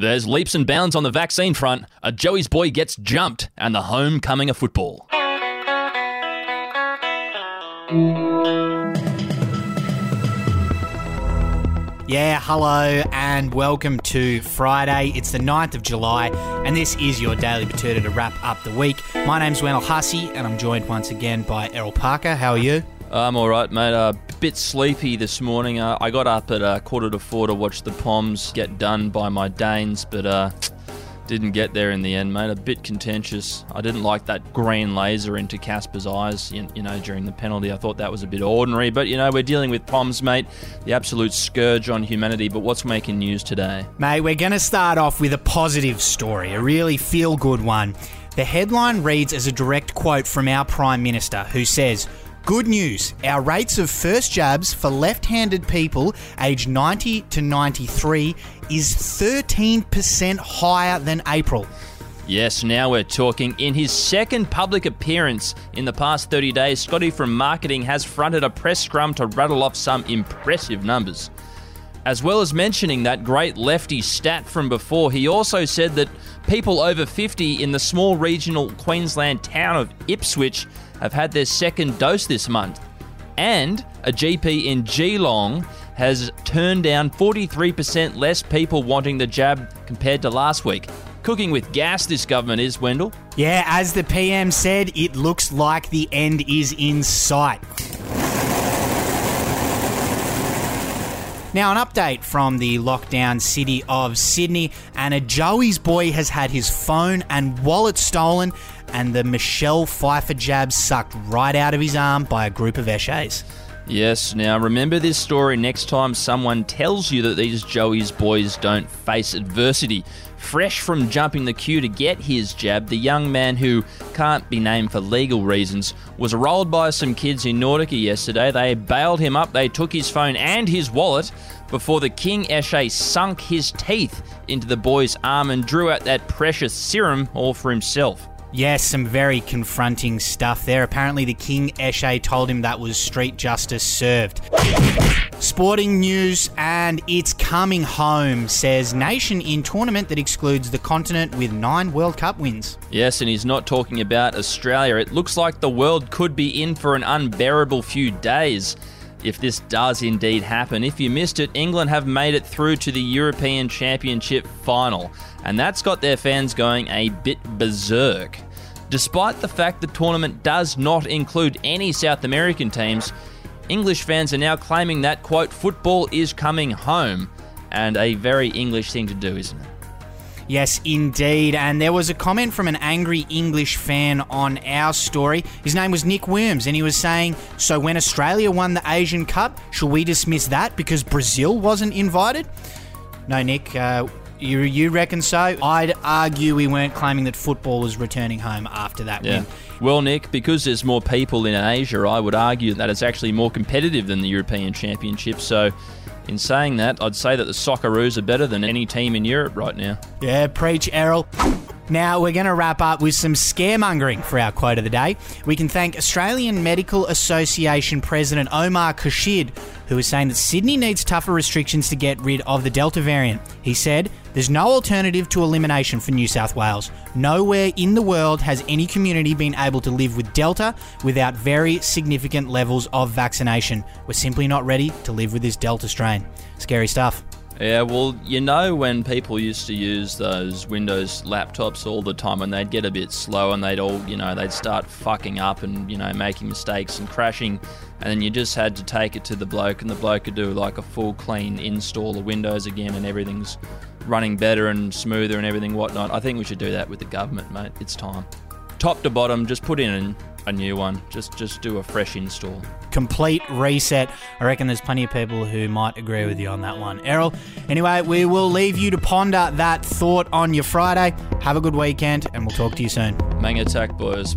There's leaps and bounds on the vaccine front. A Joey's boy gets jumped, and the homecoming of football. Yeah, hello and welcome to Friday. It's the 9th of July, and this is your daily Betoota to wrap up the week. My name's Wendell Hussey, and I'm joined once again by Errol Parker. How are you? I'm all right, mate. A uh, bit sleepy this morning. Uh, I got up at uh, quarter to four to watch the Poms get done by my Danes, but uh, didn't get there in the end, mate. A bit contentious. I didn't like that green laser into Kasper's eyes, you, you know, during the penalty. I thought that was a bit ordinary, but you know, we're dealing with Poms, mate. The absolute scourge on humanity. But what's making news today, mate? We're going to start off with a positive story, a really feel-good one. The headline reads as a direct quote from our Prime Minister, who says. Good news our rates of first jabs for left handed people aged 90 to 93 is 13% higher than April. Yes, now we're talking. In his second public appearance in the past 30 days, Scotty from marketing has fronted a press scrum to rattle off some impressive numbers. As well as mentioning that great lefty stat from before, he also said that people over 50 in the small regional Queensland town of Ipswich have had their second dose this month. And a GP in Geelong has turned down 43% less people wanting the jab compared to last week. Cooking with gas, this government is, Wendell. Yeah, as the PM said, it looks like the end is in sight. Now, an update from the lockdown city of Sydney, and a Joey's boy has had his phone and wallet stolen, and the Michelle Pfeiffer jab sucked right out of his arm by a group of Eshays. Yes, now remember this story next time someone tells you that these Joey's boys don't face adversity. Fresh from jumping the queue to get his jab, the young man who can't be named for legal reasons was rolled by some kids in Nautica yesterday. They bailed him up, they took his phone and his wallet before the King Eshay sunk his teeth into the boy's arm and drew out that precious serum all for himself. Yes, some very confronting stuff there. Apparently, the King Eshay told him that was street justice served. Sporting news, and it's coming home, says nation in tournament that excludes the continent with nine World Cup wins. Yes, and he's not talking about Australia. It looks like the world could be in for an unbearable few days if this does indeed happen. If you missed it, England have made it through to the European Championship final and that's got their fans going a bit berserk. Despite the fact the tournament does not include any South American teams, English fans are now claiming that, quote, football is coming home, and a very English thing to do, isn't it? Yes, indeed. And there was a comment from an angry English fan on our story. His name was Nick Worms, and he was saying, So when Australia won the Asian Cup, shall we dismiss that because Brazil wasn't invited? No, Nick, uh, you you reckon so? I'd argue we weren't claiming that football was returning home after that yeah. win. Well, Nick, because there's more people in Asia, I would argue that it's actually more competitive than the European Championship. So, in saying that, I'd say that the Socceroos are better than any team in Europe right now. Yeah, preach, Errol. Now, we're going to wrap up with some scaremongering for our quote of the day. We can thank Australian Medical Association President Omar Khorshid, who is saying that Sydney needs tougher restrictions to get rid of the Delta variant. He said, There's no alternative to elimination for New South Wales. Nowhere in the world has any community been able to live with Delta without very significant levels of vaccination. We're simply not ready to live with this Delta strain. Scary stuff. Yeah, well, you know, when people used to use those Windows laptops all the time and they'd get a bit slow and they'd all, you know, they'd start fucking up and, you know, making mistakes and crashing, and then you just had to take it to the bloke and the bloke could do like a full clean install of Windows again and everything's running better and smoother and everything whatnot. I think we should do that with the government, mate. It's time. Top to bottom, just put in a new one. Just just do a fresh install. Complete reset. I reckon there's plenty of people who might agree with you on that one. Errol, anyway, we will leave you to ponder that thought on your Friday. Have a good weekend, and we'll talk to you soon. Mang attack, boys.